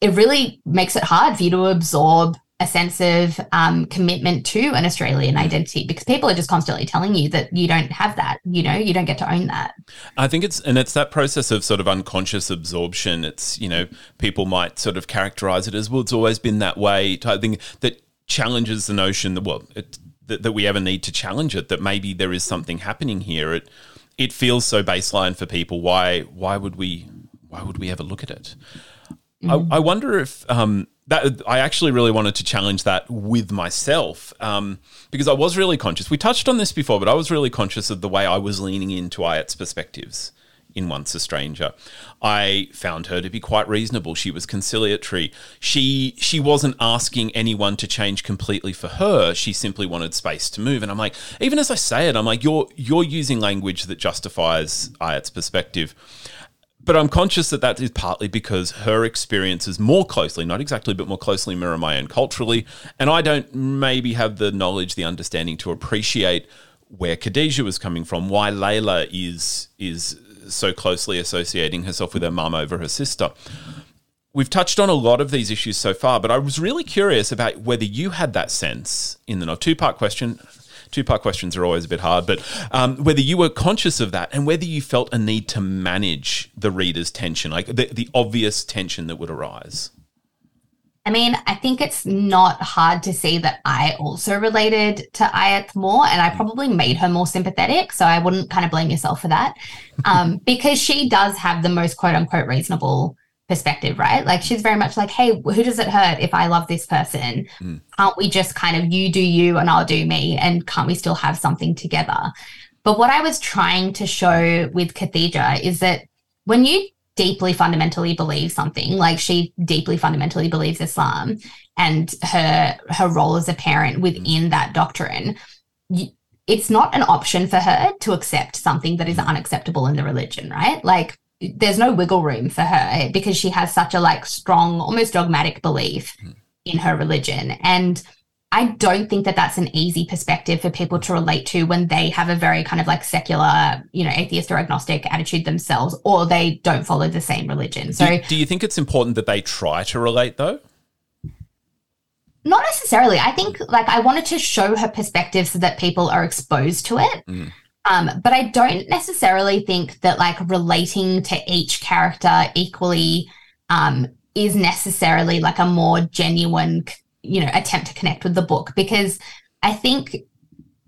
it really makes it hard for you to absorb a sense of um, commitment to an Australian identity because people are just constantly telling you that you don't have that. You know, you don't get to own that. I think it's and it's that process of sort of unconscious absorption. It's you know people might sort of characterize it as well. It's always been that way type thing that challenges the notion that well it, that, that we ever need to challenge it. That maybe there is something happening here. It it feels so baseline for people. Why why would we why would we ever look at it? Mm-hmm. I, I wonder if um, that I actually really wanted to challenge that with myself um, because I was really conscious. We touched on this before, but I was really conscious of the way I was leaning into Ayat's perspectives in Once a Stranger. I found her to be quite reasonable. She was conciliatory. She she wasn't asking anyone to change completely for her. She simply wanted space to move. And I'm like, even as I say it, I'm like, you're you're using language that justifies Ayat's perspective but I'm conscious that that is partly because her experiences more closely, not exactly, but more closely mirror my own culturally. And I don't maybe have the knowledge, the understanding to appreciate where Khadija was coming from, why Laila is is so closely associating herself with her mum over her sister. We've touched on a lot of these issues so far, but I was really curious about whether you had that sense in the two part question two part questions are always a bit hard, but um, whether you were conscious of that and whether you felt a need to manage the reader's tension, like the, the obvious tension that would arise. I mean, I think it's not hard to see that I also related to Ayat more, and I probably made her more sympathetic. So I wouldn't kind of blame yourself for that, um, because she does have the most quote unquote reasonable perspective, right? Like she's very much like, hey, who does it hurt if I love this person? Mm. Can't we just kind of you do you and I'll do me? And can't we still have something together? But what I was trying to show with Khadija is that when you deeply fundamentally believe something, like she deeply fundamentally believes Islam and her her role as a parent within that doctrine, it's not an option for her to accept something that is unacceptable in the religion, right? Like there's no wiggle room for her because she has such a like strong almost dogmatic belief mm. in her religion. And i don't think that that's an easy perspective for people to relate to when they have a very kind of like secular you know atheist or agnostic attitude themselves or they don't follow the same religion. So do, do you think it's important that they try to relate though? Not necessarily. I think like i wanted to show her perspective so that people are exposed to it. Mm. Um, but I don't necessarily think that like relating to each character equally um, is necessarily like a more genuine, you know, attempt to connect with the book because I think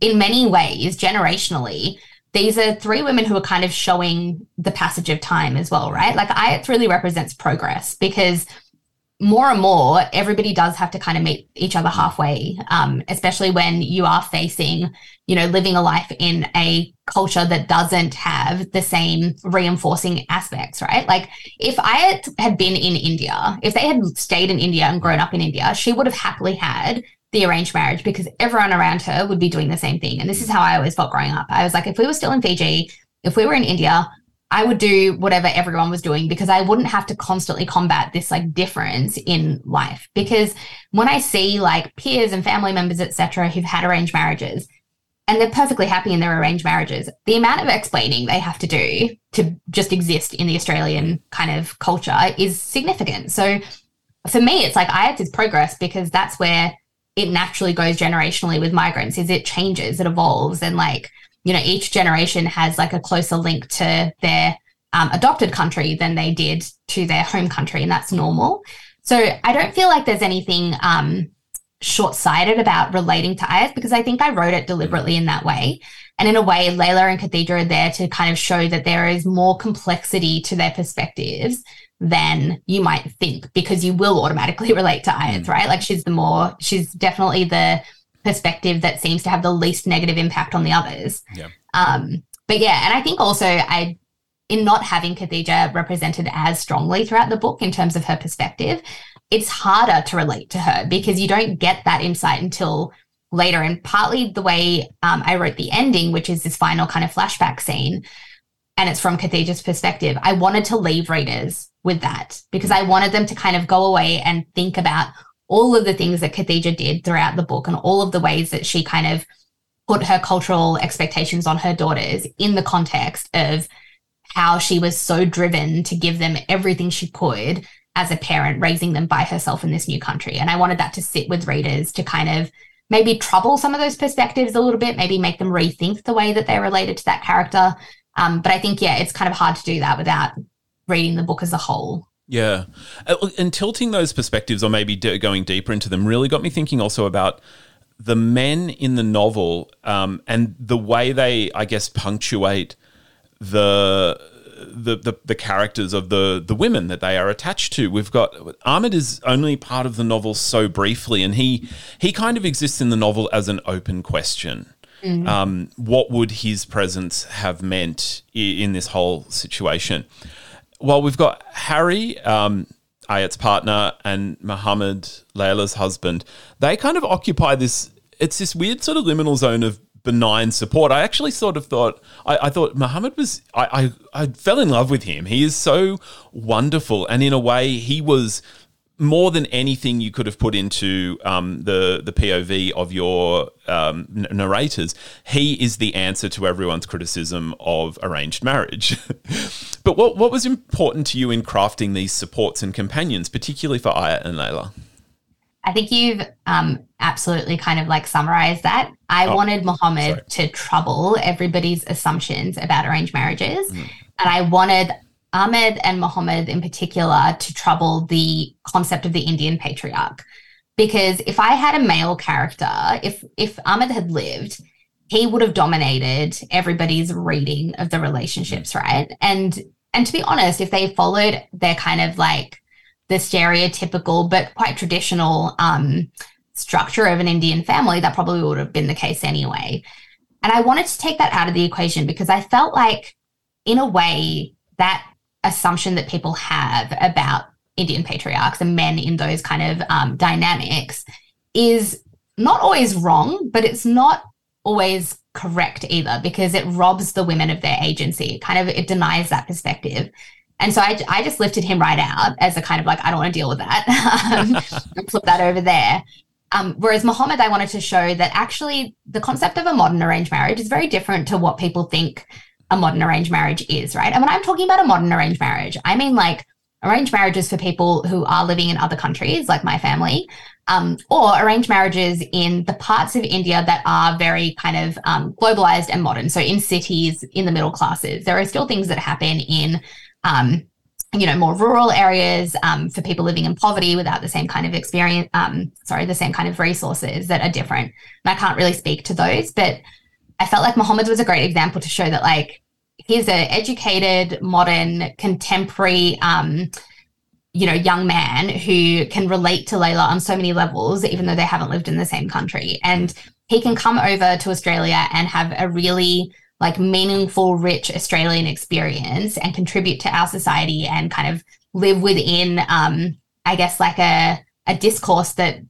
in many ways, generationally, these are three women who are kind of showing the passage of time as well, right? Like Ayat really represents progress because more and more, everybody does have to kind of meet each other halfway, um, especially when you are facing, you know, living a life in a culture that doesn't have the same reinforcing aspects, right? Like if I had been in India, if they had stayed in India and grown up in India, she would have happily had the arranged marriage because everyone around her would be doing the same thing. And this is how I always felt growing up. I was like, if we were still in Fiji, if we were in India, I would do whatever everyone was doing because I wouldn't have to constantly combat this like difference in life. Because when I see like peers and family members, etc., who've had arranged marriages and they're perfectly happy in their arranged marriages, the amount of explaining they have to do to just exist in the Australian kind of culture is significant. So for me, it's like I have this progress because that's where it naturally goes generationally with migrants is it changes, it evolves and like you know, each generation has like a closer link to their um, adopted country than they did to their home country, and that's normal. So I don't feel like there's anything um, short sighted about relating to Ayat because I think I wrote it deliberately in that way. And in a way, Laila and Khadija are there to kind of show that there is more complexity to their perspectives than you might think because you will automatically relate to Ayat, mm. right? Like she's the more, she's definitely the perspective that seems to have the least negative impact on the others. Yeah. Um, but yeah, and I think also I, in not having Khadija represented as strongly throughout the book in terms of her perspective, it's harder to relate to her because you don't get that insight until later. And partly the way um, I wrote the ending, which is this final kind of flashback scene, and it's from Khadija's perspective, I wanted to leave readers with that because I wanted them to kind of go away and think about all of the things that Khadija did throughout the book and all of the ways that she kind of put her cultural expectations on her daughters in the context of how she was so driven to give them everything she could as a parent, raising them by herself in this new country. And I wanted that to sit with readers to kind of maybe trouble some of those perspectives a little bit, maybe make them rethink the way that they're related to that character. Um, but I think, yeah, it's kind of hard to do that without reading the book as a whole. Yeah. Uh, and tilting those perspectives or maybe going deeper into them really got me thinking also about the men in the novel um, and the way they, I guess, punctuate the, the the, the characters of the the women that they are attached to. We've got Ahmed is only part of the novel so briefly, and he he kind of exists in the novel as an open question. Mm-hmm. Um, what would his presence have meant in this whole situation? Well, we've got Harry, um, Ayat's partner, and Muhammad, Laila's husband. They kind of occupy this. It's this weird sort of liminal zone of benign support. I actually sort of thought I, I thought Muhammad was I, I I fell in love with him. He is so wonderful, and in a way, he was more than anything you could have put into um, the the POV of your um, narrators, he is the answer to everyone's criticism of arranged marriage. but what what was important to you in crafting these supports and companions, particularly for Aya and Laila? I think you've um, absolutely kind of like summarized that. I oh, wanted Muhammad sorry. to trouble everybody's assumptions about arranged marriages. Mm. And I wanted Ahmed and Muhammad in particular to trouble the concept of the Indian patriarch. Because if I had a male character, if if Ahmed had lived, he would have dominated everybody's reading of the relationships, right? And and to be honest, if they followed their kind of like the stereotypical but quite traditional um, structure of an Indian family, that probably would have been the case anyway. And I wanted to take that out of the equation because I felt like, in a way, that assumption that people have about Indian patriarchs and men in those kind of um, dynamics is not always wrong, but it's not always correct either because it robs the women of their agency. It kind of it denies that perspective. And so I, I just lifted him right out as a kind of like, I don't want to deal with that um, flip that over there. Um, whereas Muhammad, I wanted to show that actually the concept of a modern arranged marriage is very different to what people think a modern arranged marriage is, right? And when I'm talking about a modern arranged marriage, I mean like arranged marriages for people who are living in other countries, like my family, um, or arranged marriages in the parts of India that are very kind of um, globalized and modern. So in cities, in the middle classes, there are still things that happen in um, you know more rural areas um, for people living in poverty without the same kind of experience um, sorry the same kind of resources that are different and i can't really speak to those but i felt like muhammad was a great example to show that like he's an educated modern contemporary um, you know young man who can relate to laila on so many levels even though they haven't lived in the same country. And he can come over to australia and have a really like meaningful, rich Australian experience and contribute to our society and kind of live within, um, I guess, like a, a discourse that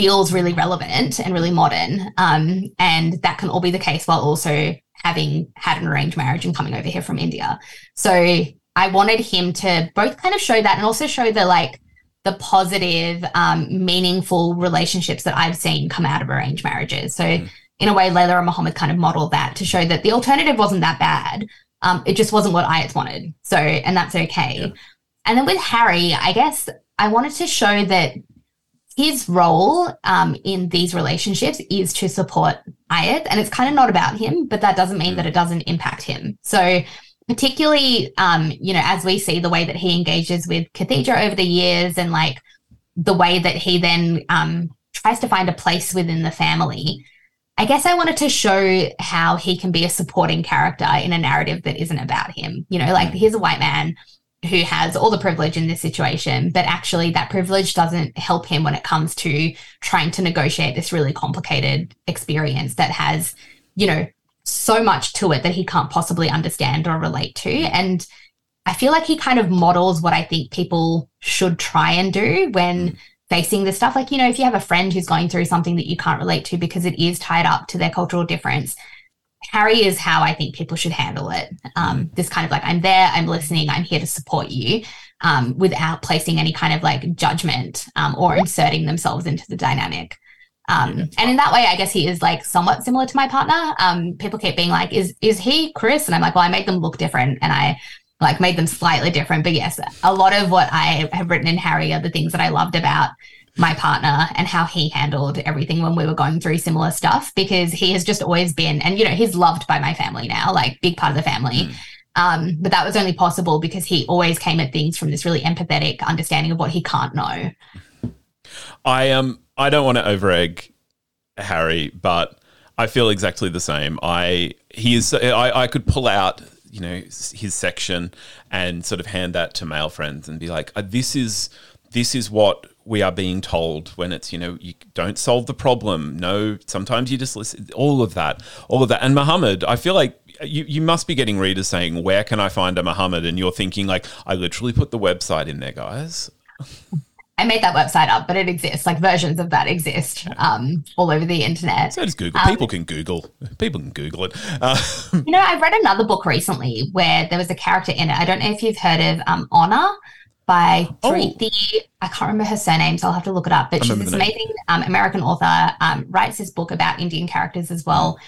feels really relevant and really modern. Um, and that can all be the case while also having had an arranged marriage and coming over here from India. So I wanted him to both kind of show that and also show the like the positive, um, meaningful relationships that I've seen come out of arranged marriages. So mm in a way, Laila and Muhammad kind of modeled that to show that the alternative wasn't that bad. Um, it just wasn't what Ayat wanted. So, and that's okay. Yeah. And then with Harry, I guess I wanted to show that his role um, in these relationships is to support Ayat. And it's kind of not about him, but that doesn't mean that it doesn't impact him. So, particularly, um, you know, as we see the way that he engages with Khadija over the years and like the way that he then um, tries to find a place within the family. I guess I wanted to show how he can be a supporting character in a narrative that isn't about him. You know, like mm. here's a white man who has all the privilege in this situation, but actually that privilege doesn't help him when it comes to trying to negotiate this really complicated experience that has, you know, so much to it that he can't possibly understand or relate to. And I feel like he kind of models what I think people should try and do when mm facing this stuff. Like, you know, if you have a friend who's going through something that you can't relate to because it is tied up to their cultural difference, Harry is how I think people should handle it. Um, mm. this kind of like, I'm there, I'm listening, I'm here to support you um, without placing any kind of like judgment um, or inserting themselves into the dynamic. Um, and in that way, I guess he is like somewhat similar to my partner. Um, people keep being like, "Is is he Chris?" And I'm like, "Well, I made them look different, and I like made them slightly different. But yes, a lot of what I have written in Harry are the things that I loved about my partner and how he handled everything when we were going through similar stuff because he has just always been and you know he's loved by my family now like big part of the family. Mm. um, but that was only possible because he always came at things from this really empathetic understanding of what he can't know. I um i don't want to overegg harry but i feel exactly the same. I he is i i could pull out you know his section and sort of hand that to male friends and be like uh, this is this is what we are being told when it's you know you don't solve the problem no sometimes you just listen all of that all of that and muhammad i feel like you, you must be getting readers saying where can i find a muhammad and you're thinking like i literally put the website in there guys I made that website up, but it exists. Like versions of that exist um, all over the internet. So does Google. Um, People can Google. People can Google it. Uh, you know, I read another book recently where there was a character in it. I don't know if you've heard of um, Honor by. Oh. I can't remember her surname, so I'll have to look it up. But she's this amazing um, American author. Um, writes this book about Indian characters as well.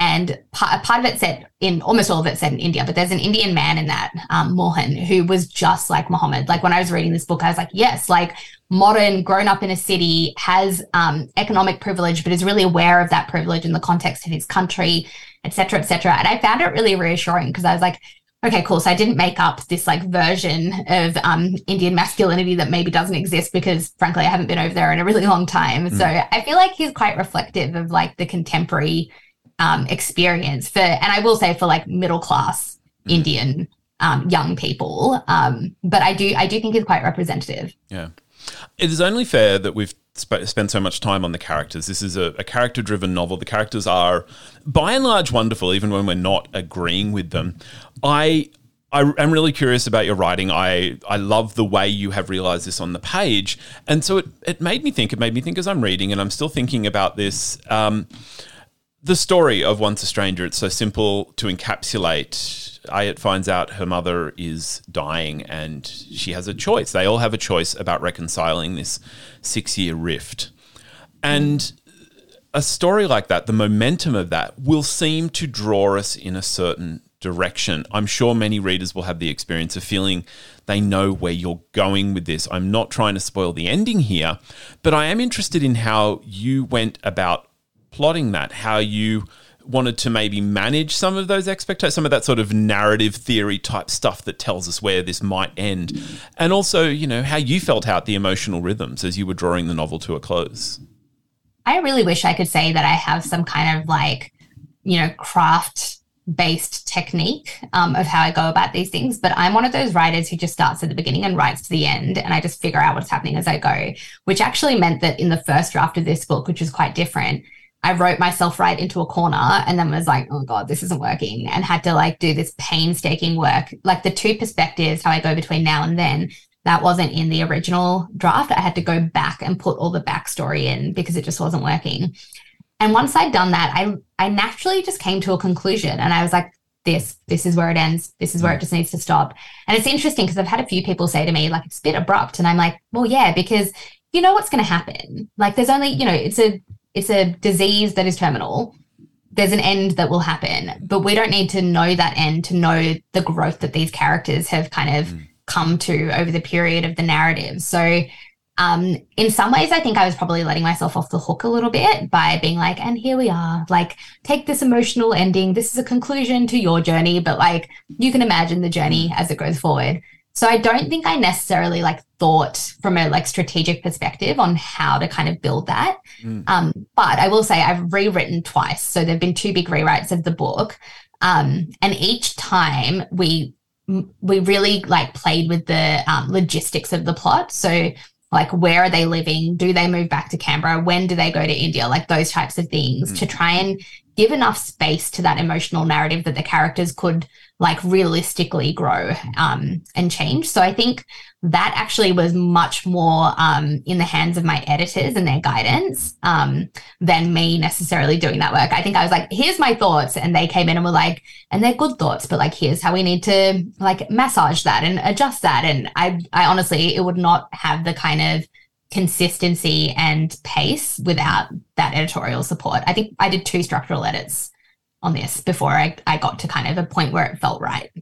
And part, part of it set in almost all of it set in India, but there's an Indian man in that, um, Mohan, who was just like Muhammad. Like when I was reading this book, I was like, yes, like modern, grown up in a city, has um, economic privilege, but is really aware of that privilege in the context of his country, etc., etc. And I found it really reassuring because I was like, okay, cool. So I didn't make up this like version of um, Indian masculinity that maybe doesn't exist because, frankly, I haven't been over there in a really long time. Mm. So I feel like he's quite reflective of like the contemporary um, experience for, and I will say for like middle class mm. Indian um, young people. Um, but I do I do think it's quite representative. Yeah, it is only fair that we've sp- spent so much time on the characters. This is a, a character driven novel. The characters are by and large wonderful, even when we're not agreeing with them. I I am really curious about your writing. I, I love the way you have realized this on the page. And so it, it made me think, it made me think as I'm reading, and I'm still thinking about this. Um, the story of Once a Stranger, it's so simple to encapsulate. Ayat finds out her mother is dying and she has a choice. They all have a choice about reconciling this six year rift. And a story like that, the momentum of that, will seem to draw us in a certain direction. I'm sure many readers will have the experience of feeling they know where you're going with this. I'm not trying to spoil the ending here, but I am interested in how you went about plotting that, how you wanted to maybe manage some of those expectations, some of that sort of narrative theory type stuff that tells us where this might end. And also, you know, how you felt out the emotional rhythms as you were drawing the novel to a close. I really wish I could say that I have some kind of like, you know, craft based technique um, of how I go about these things. But I'm one of those writers who just starts at the beginning and writes to the end. And I just figure out what's happening as I go, which actually meant that in the first draft of this book, which was quite different, I wrote myself right into a corner and then was like, oh God, this isn't working. And had to like do this painstaking work. Like the two perspectives, how I go between now and then, that wasn't in the original draft. I had to go back and put all the backstory in because it just wasn't working. And once I'd done that, I I naturally just came to a conclusion and I was like, this, this is where it ends. This is where it just needs to stop. And it's interesting because I've had a few people say to me, like, it's a bit abrupt. And I'm like, well, yeah, because you know what's going to happen. Like there's only, you know, it's a it's a disease that is terminal. There's an end that will happen, but we don't need to know that end to know the growth that these characters have kind of mm. come to over the period of the narrative. So, um, in some ways, I think I was probably letting myself off the hook a little bit by being like, and here we are, like, take this emotional ending. This is a conclusion to your journey, but like, you can imagine the journey as it goes forward. So I don't think I necessarily like thought from a like strategic perspective on how to kind of build that. Mm. Um, but I will say I've rewritten twice. So there've been two big rewrites of the book. Um, and each time we we really like played with the um, logistics of the plot. So like where are they living? Do they move back to Canberra? When do they go to India? Like those types of things mm. to try and give enough space to that emotional narrative that the characters could like realistically grow um, and change. So I think that actually was much more um, in the hands of my editors and their guidance um, than me necessarily doing that work. I think I was like, here's my thoughts. And they came in and were like, and they're good thoughts, but like, here's how we need to like massage that and adjust that. And I, I honestly, it would not have the kind of consistency and pace without that editorial support. I think I did two structural edits on this before I, I got to kind of a point where it felt right.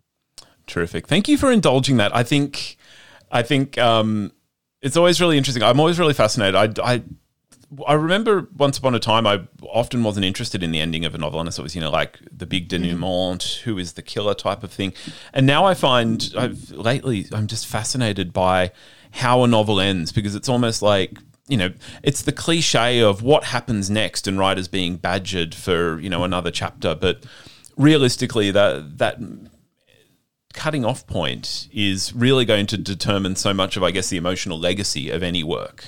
Terrific. Thank you for indulging that. I think I think um, it's always really interesting. I'm always really fascinated. I, I I remember once upon a time I often wasn't interested in the ending of a novel unless it was, you know, like the big mm-hmm. denouement, who is the killer type of thing. And now I find I've lately I'm just fascinated by how a novel ends because it's almost like you know, it's the cliche of what happens next and writers being badgered for, you know, another chapter. But realistically, that that cutting off point is really going to determine so much of, I guess, the emotional legacy of any work.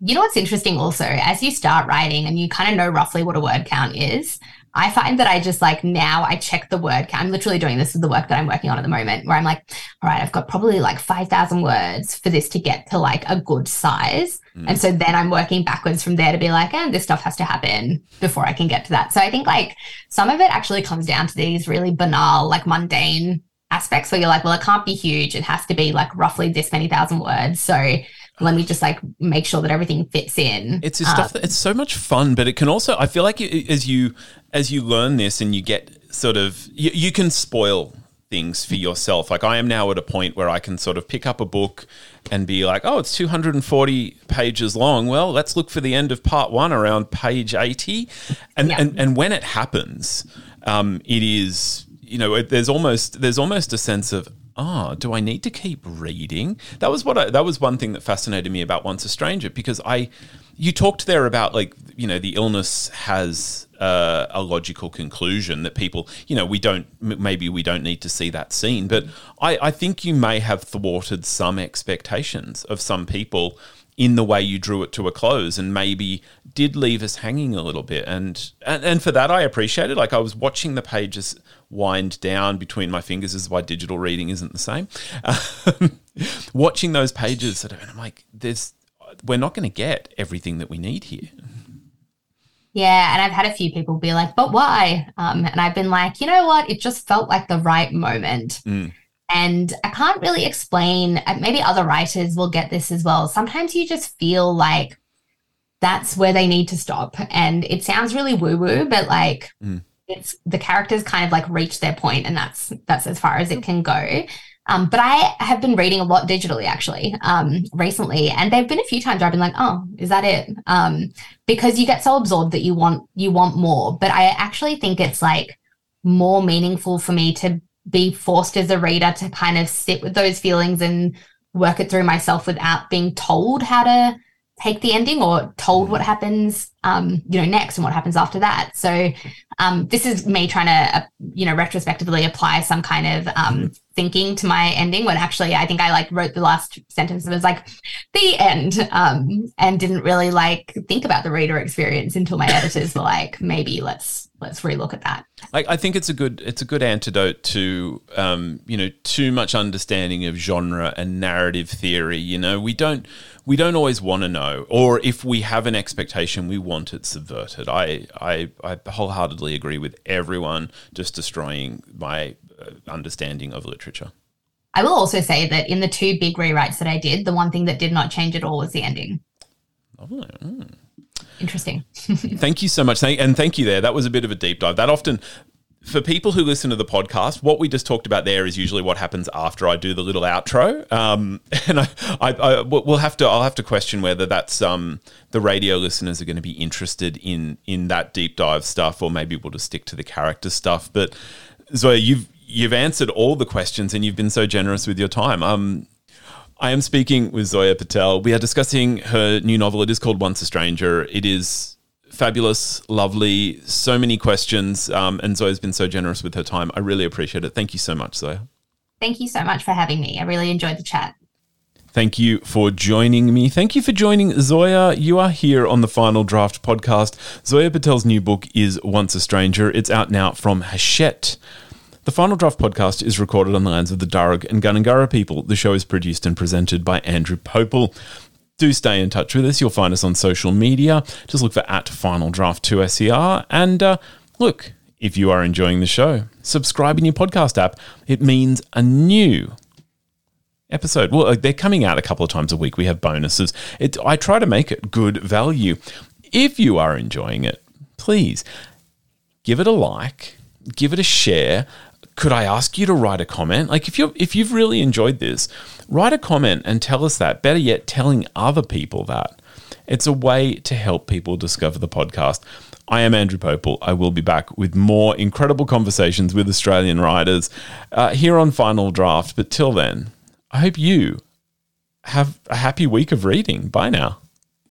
You know what's interesting also, as you start writing and you kind of know roughly what a word count is, I find that I just like now I check the word count. I'm literally doing this with the work that I'm working on at the moment where I'm like, all right, I've got probably like 5,000 words for this to get to like a good size. Mm. And so then I'm working backwards from there to be like, and this stuff has to happen before I can get to that. So I think like some of it actually comes down to these really banal, like mundane aspects where you're like, well, it can't be huge. It has to be like roughly this many thousand words. So let me just like make sure that everything fits in. It's stuff um, that it's so much fun, but it can also I feel like as you as you learn this and you get sort of you, you can spoil things for yourself. Like I am now at a point where I can sort of pick up a book and be like, oh, it's 240 pages long. Well, let's look for the end of part one around page 80. And, yeah. and, and when it happens, um, it is, you know, there's almost, there's almost a sense of, oh, do I need to keep reading? That was what I, that was one thing that fascinated me about Once a Stranger because I, you talked there about like, you know, the illness has uh, a logical conclusion that people, you know, we don't, maybe we don't need to see that scene. But I, I think you may have thwarted some expectations of some people in the way you drew it to a close and maybe did leave us hanging a little bit and and, and for that I appreciate it like I was watching the pages wind down between my fingers is why digital reading isn't the same um, watching those pages sort of and I'm like there's we're not going to get everything that we need here yeah, and I've had a few people be like, "But why?" Um, and I've been like, you know what? It just felt like the right moment. Mm. And I can't really explain. Uh, maybe other writers will get this as well. Sometimes you just feel like that's where they need to stop, and it sounds really woo woo, but like mm. it's the characters kind of like reach their point, and that's that's as far as it can go. Um, but I have been reading a lot digitally actually um, recently, and there've been a few times where I've been like, "Oh, is that it?" Um, because you get so absorbed that you want you want more. But I actually think it's like more meaningful for me to be forced as a reader to kind of sit with those feelings and work it through myself without being told how to take the ending or told what happens um, you know next and what happens after that. So um, this is me trying to uh, you know retrospectively apply some kind of um, thinking to my ending when actually I think I like wrote the last sentence and was like the end um, and didn't really like think about the reader experience until my editors were like maybe let's let's relook at that. I, I think it's a good it's a good antidote to um, you know too much understanding of genre and narrative theory. You know we don't we don't always want to know, or if we have an expectation, we want it subverted. I I, I wholeheartedly agree with everyone just destroying my uh, understanding of literature. I will also say that in the two big rewrites that I did, the one thing that did not change at all was the ending. Oh, mm. Interesting. thank you so much. And thank you there. That was a bit of a deep dive. That often, for people who listen to the podcast, what we just talked about there is usually what happens after I do the little outro. Um, and I, I, I, we'll have to, I'll have to question whether that's um, the radio listeners are going to be interested in in that deep dive stuff, or maybe we'll just stick to the character stuff. But Zoya, you've you've answered all the questions and you've been so generous with your time. Um, I am speaking with Zoya Patel. We are discussing her new novel. It is called Once a Stranger. It is fabulous, lovely, so many questions. Um, and Zoya's been so generous with her time. I really appreciate it. Thank you so much, Zoya. Thank you so much for having me. I really enjoyed the chat. Thank you for joining me. Thank you for joining Zoya. You are here on the Final Draft podcast. Zoya Patel's new book is Once a Stranger. It's out now from Hachette. The Final Draft podcast is recorded on the lands of the Darug and Gundungurra people. The show is produced and presented by Andrew Pople. Do stay in touch with us. You'll find us on social media. Just look for at Final Draft 2 SER. And uh, look, if you are enjoying the show, subscribe in your podcast app. It means a new episode. Well, they're coming out a couple of times a week. We have bonuses. It, I try to make it good value. If you are enjoying it, please give it a like, give it a share. Could I ask you to write a comment? Like if you if you've really enjoyed this, write a comment and tell us that. Better yet, telling other people that. It's a way to help people discover the podcast. I am Andrew Pople. I will be back with more incredible conversations with Australian writers uh, here on Final Draft. But till then, I hope you have a happy week of reading. Bye now.